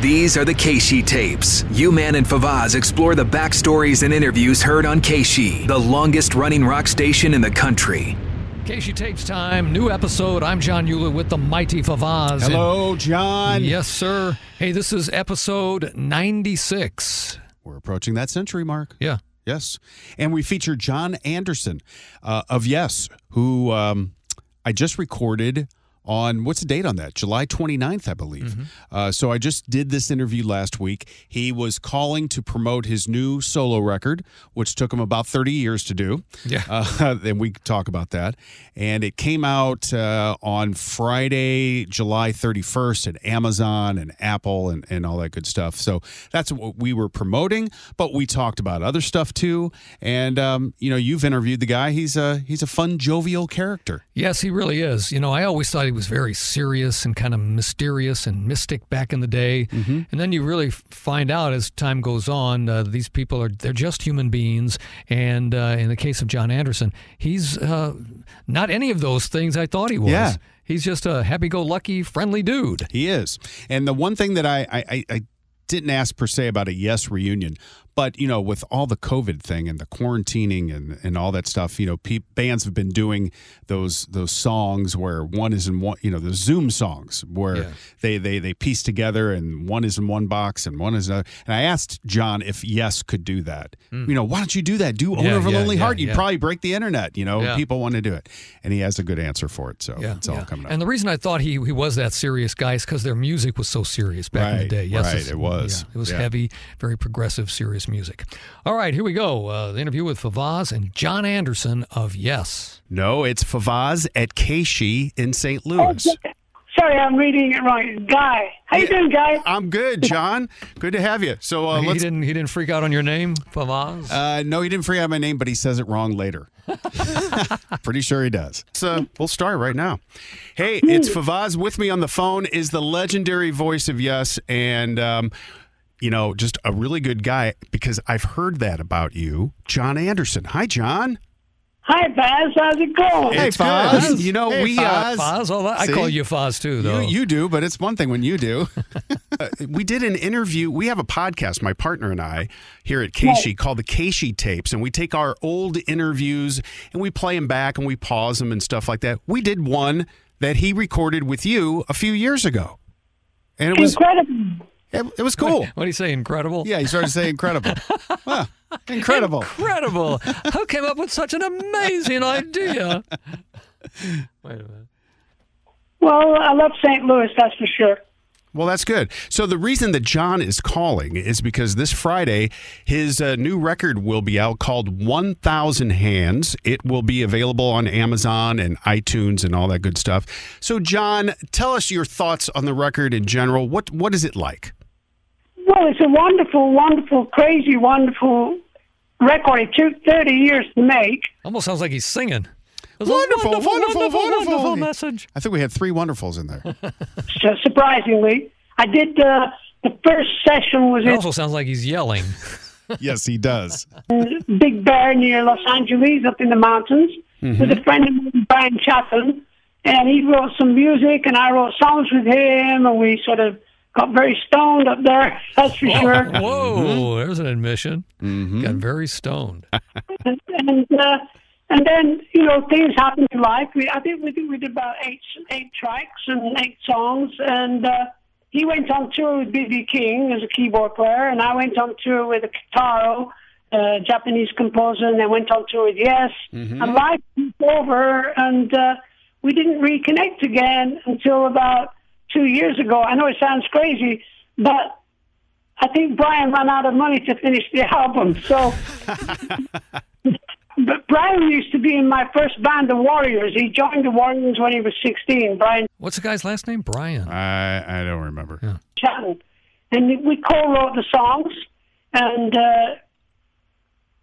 These are the KSHE tapes. U-Man and Favaz explore the backstories and interviews heard on KSHE, the longest running rock station in the country. KSHE Tapes time, new episode. I'm John Ulett with the mighty Favaz. Hello, John. Yes, sir. Hey, this is episode 96. We're approaching that century mark. Yeah. Yes. And we feature Jon Anderson uh, of Yes, who um, I just recorded on what's the date on that? July 29th, I believe. Mm-hmm. Uh, so I just did this interview last week. He was calling to promote his new solo record, which took him about 30 years to do. Yeah. Uh, and we talk about that. And it came out uh, on Friday, July 31st at Amazon and Apple and, and all that good stuff. So that's what we were promoting, but we talked about other stuff too. And, um, you know, you've interviewed the guy. He's a, he's a fun, jovial character. Yes, he really is. You know, I always thought he was very serious and kind of mysterious and mystic back in the day. Mm-hmm. And then you really find out as time goes on, uh, these people are they're just human beings. And uh, in the case of Jon Anderson, he's uh, not any of those things I thought he was. Yeah. He's just a happy-go-lucky, friendly dude. He is. And the one thing that I, I, I- I didn't ask per se about a Yes reunion, but you know, with all the COVID thing and the quarantining and, and all that stuff, you know, pe- bands have been doing those those songs where one is in one, you know, the Zoom songs where Yeah. they they they piece together and one is in one box and one is another. And I asked John if Yes could do that. Hmm. You know, why don't you do that? Do Owner. Yeah, of a yeah, Lonely Heart. You'd probably break the internet. You know, people want to do it, and he has a good answer for it. So Yeah, it's all coming up. And the reason I thought he, he was that serious guy is because their music was so serious back in the day. Yes, right, it was. it was heavy, very progressive, serious music. All right, here we go. Uh, the interview with Favaz and Jon Anderson of Yes. no, it's Favaz at KSHE in St. Louis. Sorry, I'm reading it wrong. Guy. How you doing, Guy? I'm good, John. good to have you. So uh, he let's. didn't he didn't freak out on your name, Favaz. Uh, no, he didn't forget my name, but he says it wrong later. Pretty sure he does. So we'll start right now. Hey, it's Favaz. With me on the phone is the legendary voice of Yes, and um, you know, just a really good guy because I've heard that about you, Jon Anderson. Hi, John. Hi, Baz. How's it going? Hey, It's good. You know, Hey, we uh, Faz. Faz, oh, I See? call you Faz too, though. You, you do, but it's one thing when you do. Uh, we did an interview. We have a podcast, my partner and I, here at KSHE called the KSHE Tapes, and we take our old interviews and we play them back and we pause them and stuff like that. We did one that he recorded with you a few years ago, and it was Incredible. It, it was cool. what do you say? Incredible. Yeah, he started to say incredible. Huh, incredible. Incredible! Who came up with such an amazing idea? Wait a minute. Well, I love St. Louis, that's for sure. Well, that's good. So the reason that John is calling is because this Friday his uh, new record will be out called 1000 Hands. It will be available on Amazon and iTunes and all that good stuff. So John, tell us your thoughts on the record in general. What what is it like? Well, it's a wonderful, wonderful, crazy, wonderful record. It took 30 years to make. Almost sounds like he's singing. It was a Wonderful, wonderful, wonderful, wonderful, wonderful. wonderful message. I think we had three wonderfuls in there. So surprisingly, I did uh, the first session was It in also sounds like he's yelling. yes, he does. Big Bear near Los Angeles, up in the mountains, with a friend of mine, Brian Chaplin, and he wrote some music, and I wrote songs with him, and we sort of got very stoned up there. That's for sure. Whoa, there's an admission. Got very stoned. and and, uh, and then you know things happen in life. We I think we did, we did about eight eight tracks and eight songs, and uh, he went on tour with BB King as a keyboard player, and I went on tour with a Kitaro, uh, Japanese composer, and then went on tour with Yes. And life was over, and uh, we didn't reconnect again until about two years ago. I know it sounds crazy, but I think Brian ran out of money to finish the album, so. But Brian used to be in my first band, the Warriors. He joined the Warriors when he was 16, Brian What's the guy's last name? Brian. I I don't remember. Chatton. And we co-wrote the songs, and uh,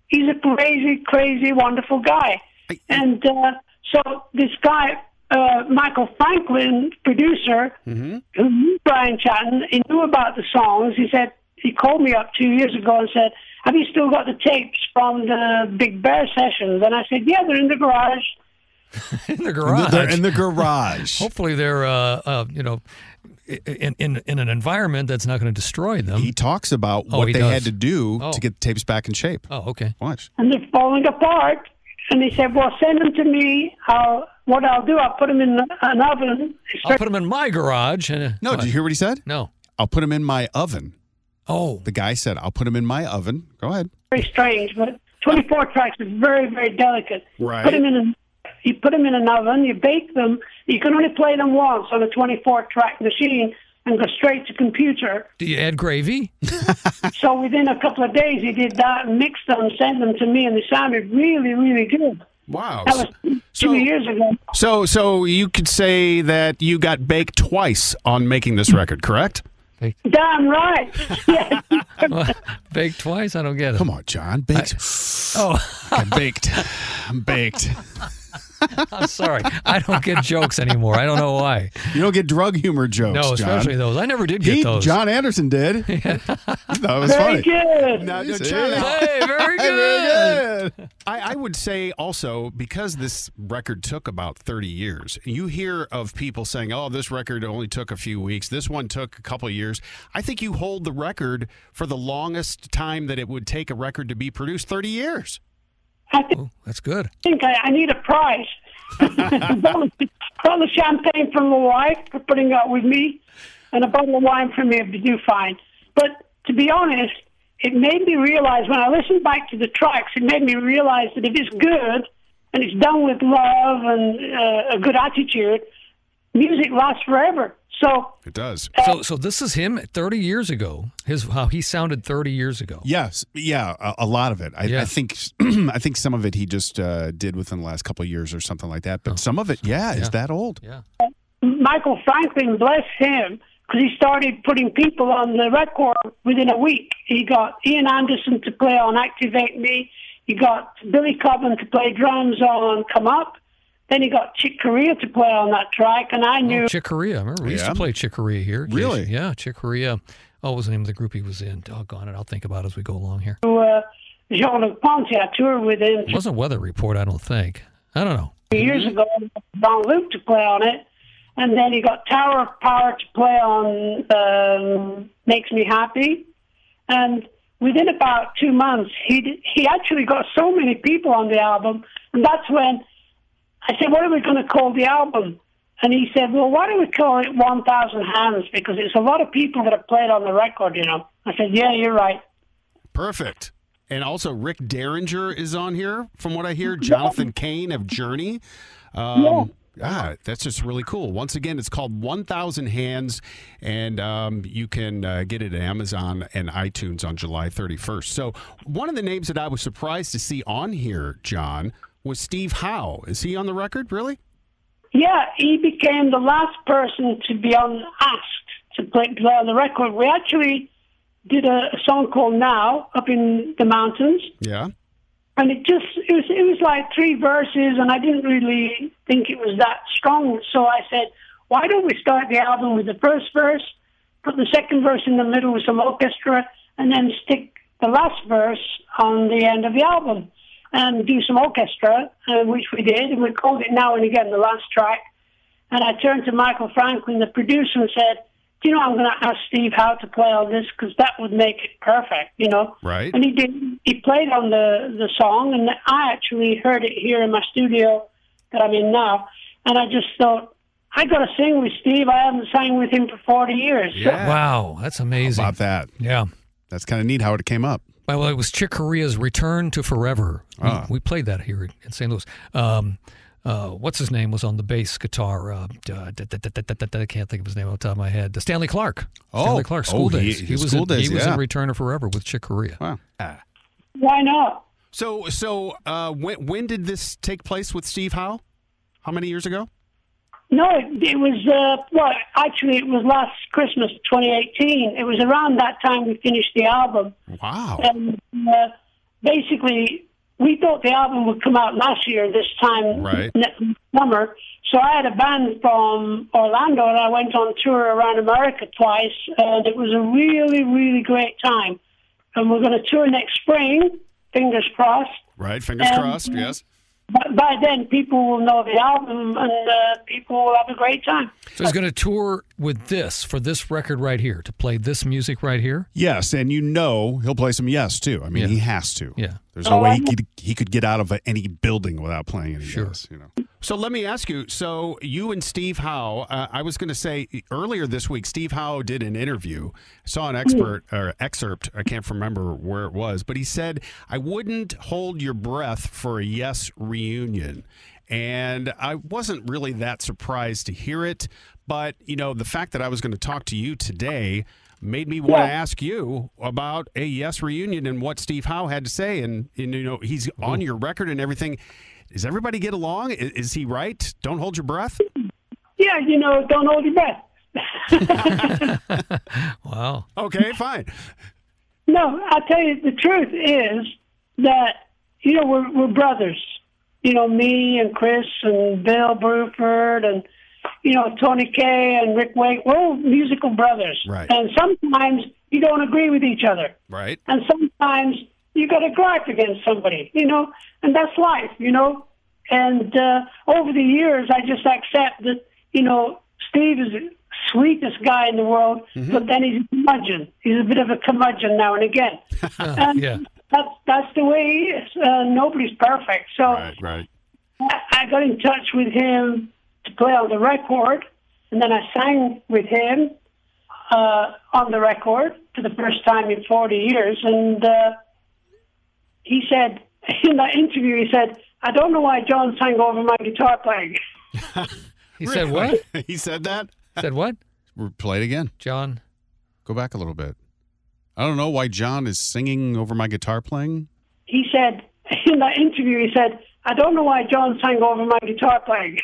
he's a crazy, crazy, wonderful guy. And uh, so this guy, uh, Michael Franklin, producer, who knew Brian Chatton, he knew about the songs. He said, he called me up two years ago and said, have you still got the tapes from the Big Bear sessions? And I said, yeah, they're in the garage. in the garage. they're in the garage. Hopefully they're, uh, uh, you know, in, in, in an environment that's not going to destroy them. He talks about Oh, what they does. had to do Oh. to get the tapes back in shape. oh, okay. Watch. and they're falling apart. And he said, "Well, send them to me. I'll, what I'll do, I'll put them in an oven. I'll put them in my garage. And, uh, No, what? did you hear what he said? No. I'll put them in my oven. Oh, The guy said, I'll put them in my oven. Go ahead. Very strange, but 24 tracks is very, very delicate. Right. Put them in a, you put them in an oven. You bake them. You can only play them once on a 24 track machine and go straight to computer. do you add gravy? So within a couple of days, he did that and mixed them, sent them to me, and they sounded really, really good. Wow. That was two So- years ago. So, so you could say that you got baked twice on making this record, correct? Baked. Damn right. yes. Baked twice? I don't get it. Come on, John. Baked. Oh, I'm baked. I'm baked. I'm sorry. I don't get jokes anymore. I don't know why. You don't get drug humor jokes, No, especially John. those. I never did get He, those. Jon Anderson did. that was Very funny. good. Now, You now, see? John, Hey, very Very good. good. I, I would say also because this record took about 30 years, you hear of people saying, oh, this record only took a few weeks. This one took a couple of years. I think you hold the record for the longest time that it would take a record to be produced 30 years. I think Oh, that's good. I think I, I need a prize. bottle, bottle of champagne from my wife for putting up with me, and a bottle of wine from me if you do fine. But to be honest, it made me realize when I listened back to the tracks, it made me realize that if it's good and it's done with love and uh, a good attitude, music lasts forever. So It does. So, so this is him 30 years ago. His how he sounded 30 years ago. Yes, yeah, a, a lot of it. I, Yeah. I think, I think some of it he just uh, did within the last couple of years or something like that. But some of it, yeah, Yeah. is that old. Yeah. Michael Franklin, bless him, because he started putting people on the record within a week. He got Ian Anderson to play on Activate Me. He got Billy Cobham to play drums on Come Up. Then he got Chick Corea to play on that track, and I knew Oh, Chick Corea. I remember we used to play Chick Corea here. Really? Yeah, Chick Corea. Oh, what was the name of the group he was in? Doggone it. I'll think about it as we go along here. uh, Jean-Luc Ponty. I toured with him It wasn't Weather Report, I don't think. I don't know. years ago. Jean-Luc to play on it, and then he got Tower of Power to play on um, Makes Me Happy, and within about two months, he d- he actually got so many people on the album, and that's when I said, "What are we going to call the album?" And he said, "Well, why don't we call it 1,000 Hands because it's a lot of people that have played on the record, you know." I said, "Yeah, you're right." Perfect. And also, Rick Derringer is on here, from what I hear. Jonathan Cain of Journey. Um, Ah, that's just really cool. Once again, it's called 1000 Hands, and um, you can uh, get it at Amazon and iTunes on July 31st. So, one of the names that I was surprised to see on here, John, was Steve Howe. Is he on the record, really? Yeah, he became the last person to be on asked to play, play on the record. We actually did a, a song called "Now" up in the mountains, Yeah. and it just it was it was like three verses, and I didn't really think it was that strong. So I said, "Why don't we start the album with the first verse, put the second verse in the middle with some orchestra, and then stick the last verse on the end of the album, and do some orchestra, uh, which we did, and we called it Now and Again, the last track." And I turned to Michael Franklin, the producer, and said, "Do you know I'm going to ask Steve Howe to play on this because that would make it perfect, you know." Right. And he did. He played on the the song, and I actually heard it here in my studio that I'm in now. And I just thought, I got to sing with Steve. I haven't sang with him for 40 years. So Wow, that's amazing. About that. Yeah. That's kind of neat how it came up. Well, it was Chick Corea's Return to Forever. We, Ah. we played that here in St. Louis. Um, uh, what's his name was on the bass guitar? Uh, uh, da- da- da- da- da- da- da- I can't think of his name off the top of my head. Stanley Clarke. Oh. Stanley Clarke. School Oh, he- Days. was School in, Days, He was yeah. in Return to Forever with Chick Corea. Wow. why not? So, so uh, when, when did this take place with Steve Howe? How many years ago? No, it, was, uh, well, actually, it was last Christmas, 2018. It was around that time we finished the album. Wow. And uh, basically, we thought the album would come out last year, this time Right. next summer. So I had a band from Orlando, and I went on tour around America twice, and it was a really, really great time. And we're going to tour next spring, fingers crossed. Right. Fingers Um, crossed. Yes. But by then, people will know the album, and uh, people will have a great time. So he's going to tour with this for this record right here to play this music right here? Yes, and you know he'll play some yes too. I mean, Yeah. he has to. Yeah. There's no Oh, way he could he could get out of any building without playing any Sure. yes. You know. So let me ask you. So you and Steve Howe, uh, I was going to say earlier this week, Steve Howe did an interview. I saw an expert or excerpt. I can't remember where it was, but he said, "I wouldn't hold your breath for a Yes reunion." And I wasn't really that surprised to hear it, but you know, the fact that I was going to talk to you today made me want to ask you about a Yes reunion and what Steve Howe had to say. And, and you know, he's mm-hmm. on your record and everything. Does everybody get along? I- Is, he right? Don't hold your breath. Yeah, you know, don't hold your breath. Wow. Okay, fine. No, I'll tell you, the truth is that, you know, we're, we're brothers. You know, me and Chris and Bill Bruford and, you know, Tony Kaye and Rick Wake, we're all musical brothers. Right. And sometimes you don't agree with each other. Right. And sometimes you got to gripe against somebody, you know, and that's life, you know. And uh, over the years, I just accept that, you know, Steve is the sweetest guy in the world, but then he's a curmudgeon. He's a bit of a curmudgeon now and again. and yeah. That's, that's the way he is. Uh, nobody's perfect. So Right. Right. I, I got in touch with him to play on the record, and then I sang with him uh, on the record for the first time in 40 years. And uh, he said, in that interview, he said, I don't know why John sang over my guitar playing. He said what? he said that? said what? We're- Play it again. John. Go back a little bit. I don't know why John is singing over my guitar playing. He said, in that interview, he said, I don't know why John sang over my guitar playing.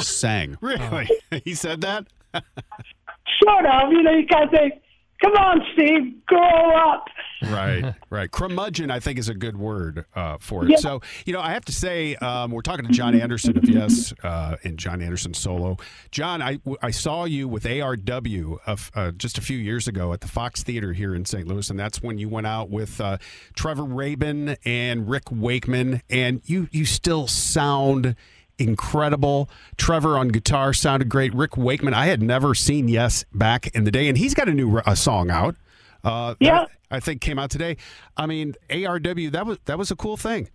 Sang. Really? Oh. he said that? Sort of, you know, you kind of think, come on, Steve, grow up. Right, right. Curmudgeon, I think, is a good word uh, for it. Yeah. So, you know, I have to say, um, we're talking to Jon Anderson of Yes uh, and Jon Anderson solo. John, I, I saw you with ARW of, uh, just a few years ago at the Fox Theater here in St. Louis, and that's when you went out with uh, Trevor Rabin and Rick Wakeman, and you you still sound incredible. Trevor on guitar sounded great. Rick Wakeman, I had never seen Yes back in the day, and he's got a new uh, song out. Uh, Yeah. I think came out today. I mean, ARW that was that was a cool thing.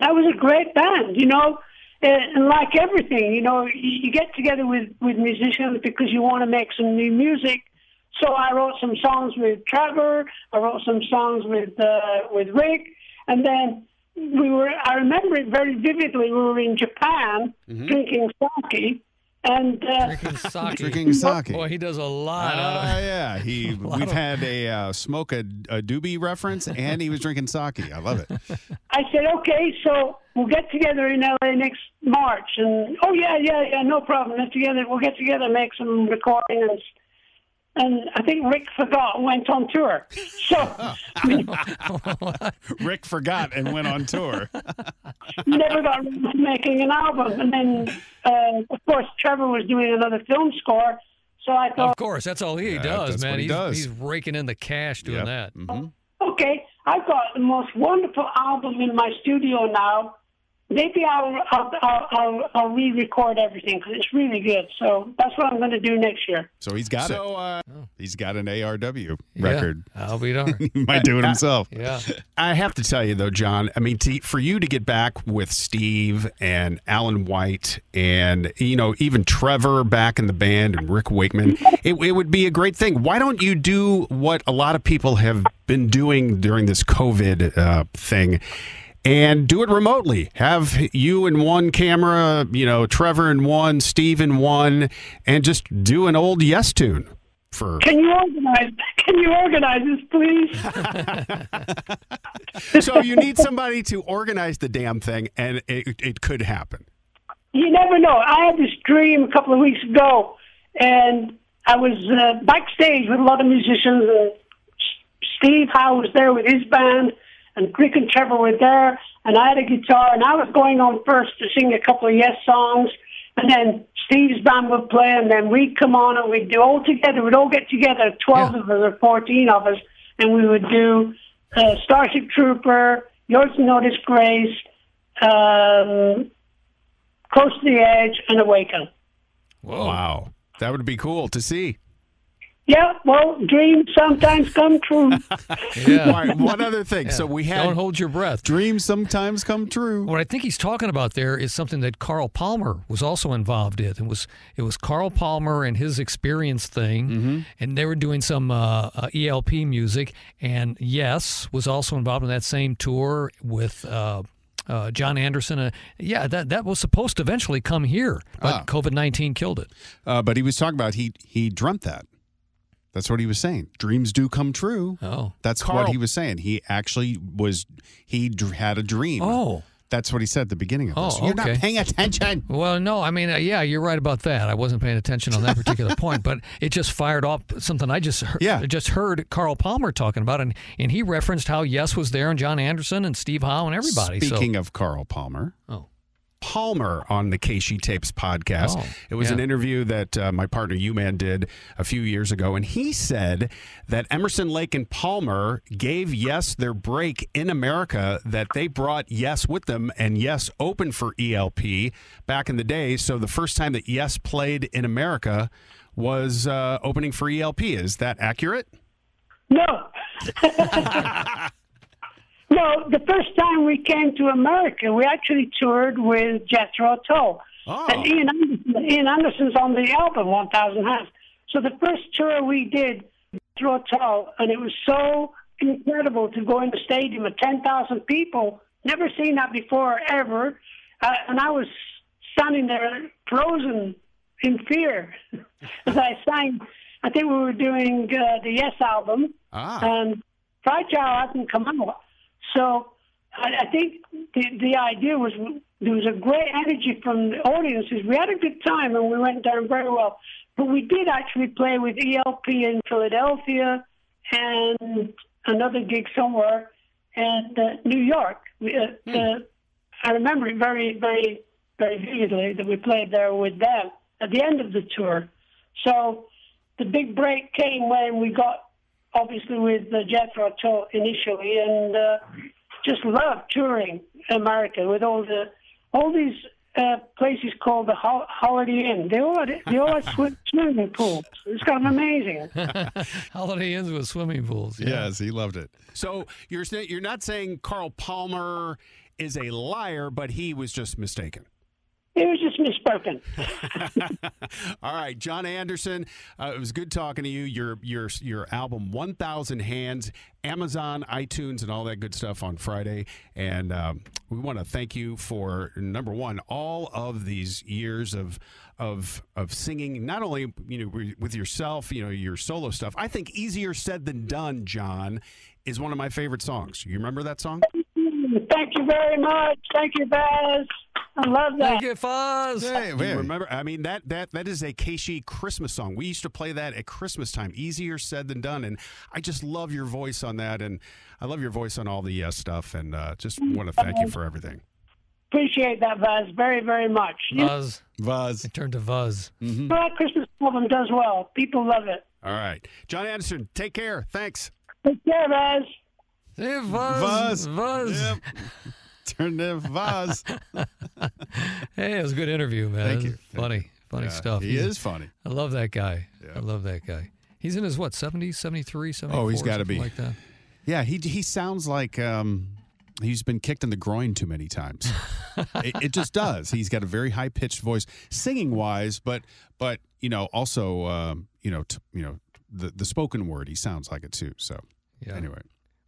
that was a great band, you know. And like everything, you know, you, you get together with with musicians because you want to make some new music. So I wrote some songs with Trevor. I wrote some songs with uh, with Rick, and then we were. I remember it very vividly. We were in Japan drinking sake, and uh, Drinking sake. Drinking sake. Boy, he does a lot. out Ah, of yeah. He we've had a uh, smoke a, a doobie reference, and he was drinking sake. I love it. I said, okay, so we'll get together in LA next March. And oh yeah, yeah, yeah, no problem. Let's together. We'll get together, make some recording, and and I think Rick forgot and went on tour. So Rick forgot and went on tour. we never got around to making an album. And then uh, of course Trevor was doing another film score. So I thought, Of course, that's all he Yeah, does, that's man. what he he's, does. he's raking in the cash doing Yep. that. Mhm. okay, I've got the most wonderful album in my studio now. Maybe I'll I'll I'll, I'll, I'll re-record everything because it's really good. So that's what I'm going to do next year. So he's got it. So uh, He's got an ARW Yeah, record. I'll be darned. He might do it himself. Yeah. I have to tell you though, John. I mean, to, for you to get back with Steve and Alan White, and you know even Trevor back in the band and Rick Wakeman, it, it would be a great thing. Why don't you do what a lot of people have been doing during this COVID uh, thing? And do it remotely. Have you in one camera, you know, Trevor in one, Steve in one, and just do an old Yes tune for Can you organize? Can you organize this, please? so you need somebody to organize the damn thing, and it, it could happen. You never know. I had this dream a couple of weeks ago, and I was uh, backstage with a lot of musicians. And Steve Howe was there with his band, and Rick and Trevor were there, and I had a guitar, and I was going on first to sing a couple of Yes songs, and then Steve's band would play, and then we'd come on and we'd do all together. We'd all get together, twelve Yeah. of us or fourteen of us, and we would do uh, Starship Trooper, Yours to No Disgrace. Um, Close to the Edge, and Awaken. Whoa. Wow. That would be cool to see. Yeah, well, dreams sometimes come true. Yeah. All right, one other thing. So we had Don't hold your breath. Dreams sometimes come true. What I think he's talking about there is something that Carl Palmer was also involved in. It was it was Carl Palmer and his experience thing, Mm-hmm. and they were doing some uh, uh, ELP music. And Yes was also involved in that same tour with. Uh, uh, Jon Anderson, uh, yeah, that that was supposed to eventually come here, but Ah. COVID nineteen killed it. Uh, but he was talking about he he dreamt that. That's what he was saying. Dreams do come true. Oh, That's Carl- what he was saying. He actually was he dr- had a dream. oh, That's what he said at the beginning of this. Oh, You're okay. not paying attention. Well, no, I mean, uh, yeah, you're right about that. I wasn't paying attention on that particular point, but it just fired off something I just heard, Yeah. just heard Carl Palmer talking about, and and he referenced how Yes was there and Jon Anderson and Steve Howe and everybody. Speaking of Carl Palmer, oh, Palmer on the KSHE Tapes podcast. Oh, it was yeah. an interview that uh, my partner U-Man did a few years ago, and he said that Emerson Lake and Palmer gave Yes their break in America. That they brought Yes with them, and Yes opened for ELP back in the day. So the first time that Yes played in America was uh, opening for ELP. Is that accurate? No. no, the first time we came to America, we actually toured with Jethro Tull. Oh. And Ian, Anderson, Ian Anderson's on the album 1000 Hands. So the first tour we did, Jethro Tull, and it was so incredible to go in the stadium of 10,000 people. Never seen that before, ever. Uh, and I was standing there frozen in fear as I sang. I think we were doing uh, the Yes album Ah. and Fragile hasn't come out. So I, I think the the idea was there was a great energy from the audiences. We had a good time and we went down very well. But we did actually play with ELP in Philadelphia and another gig somewhere in uh, New York. We, uh, uh, I remember it very, very, very vividly that we played there with them at the end of the tour. So the big break came when we got obviously with the Jethro Tull initially, and uh, just loved touring America with all the all these uh, places called the Hol- Holiday Inn. They all had, they all had swi- swimming pools. It's kind of amazing. Holiday Inns with swimming pools. Yeah. yes, he loved it. So you're you're not saying Carl Palmer is a liar, but he was just mistaken. It was just misspoken. All right, Jon Anderson, uh, it was good talking to you. Your your your album, One Thousand Hands, Amazon, iTunes, and all that good stuff on Friday. And um, we want to thank you for number one, all of these years of of of singing. Not only you know with yourself, you know your solo stuff. I think easier said than done. John is one of my favorite songs. You remember that song? Thank you very much. Thank you, Baz. I love that. Thank you, Foz. Hey, Do you remember? I mean that that that is a KSHE Christmas song. We used to play that at Christmas time. Easier said than done, and I just love your voice on that, and I love your voice on all the yes stuff, and uh, just want to thank you for everything. Appreciate that, Baz, very, very much. You Vuz. Vaz. It turned to Vuz. know, that Christmas album does well. People love it. All right, Jon Anderson, take care. Thanks. Take care, Baz. Hey, Vuz. Vuz. Vuz. Yep. Turn to Vaz. Hey, it was a good interview, man. Thank you. Funny, funny Yeah, stuff. He He's- is funny. I love that guy. I love that guy. He's in his what, 70s, 73, 74? Oh, he's gotta be. like that. Yeah, he he sounds like um, he's been kicked in the groin too many times. it, it just does. He's got a very high pitched voice, singing wise, but but you know also um, you know t- you know the the spoken word. He sounds like it too. So Yeah. anyway,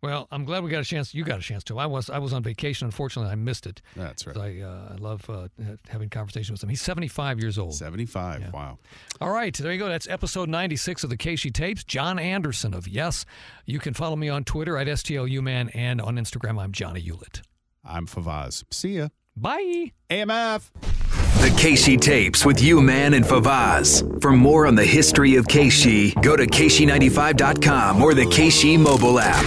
Well, I'm glad we got a chance. You got a chance to. I was I was on vacation. Unfortunately, I missed it. that's right. 'Cause I uh, I love uh, having conversations with him. He's 75 years old. Seventy five. Wow. All right, there you go. That's episode 96 of the KSHE Tapes. Jon Anderson of Yes. You can follow me on Twitter at STLUman and on Instagram, I'm Johnny Hewlett. I'm Favaz. See ya. Bye. AMF. The KSHE tapes with you, man, and Favaz. For more on the history of KSHE, go to KSHE95.com or the KSHE mobile app.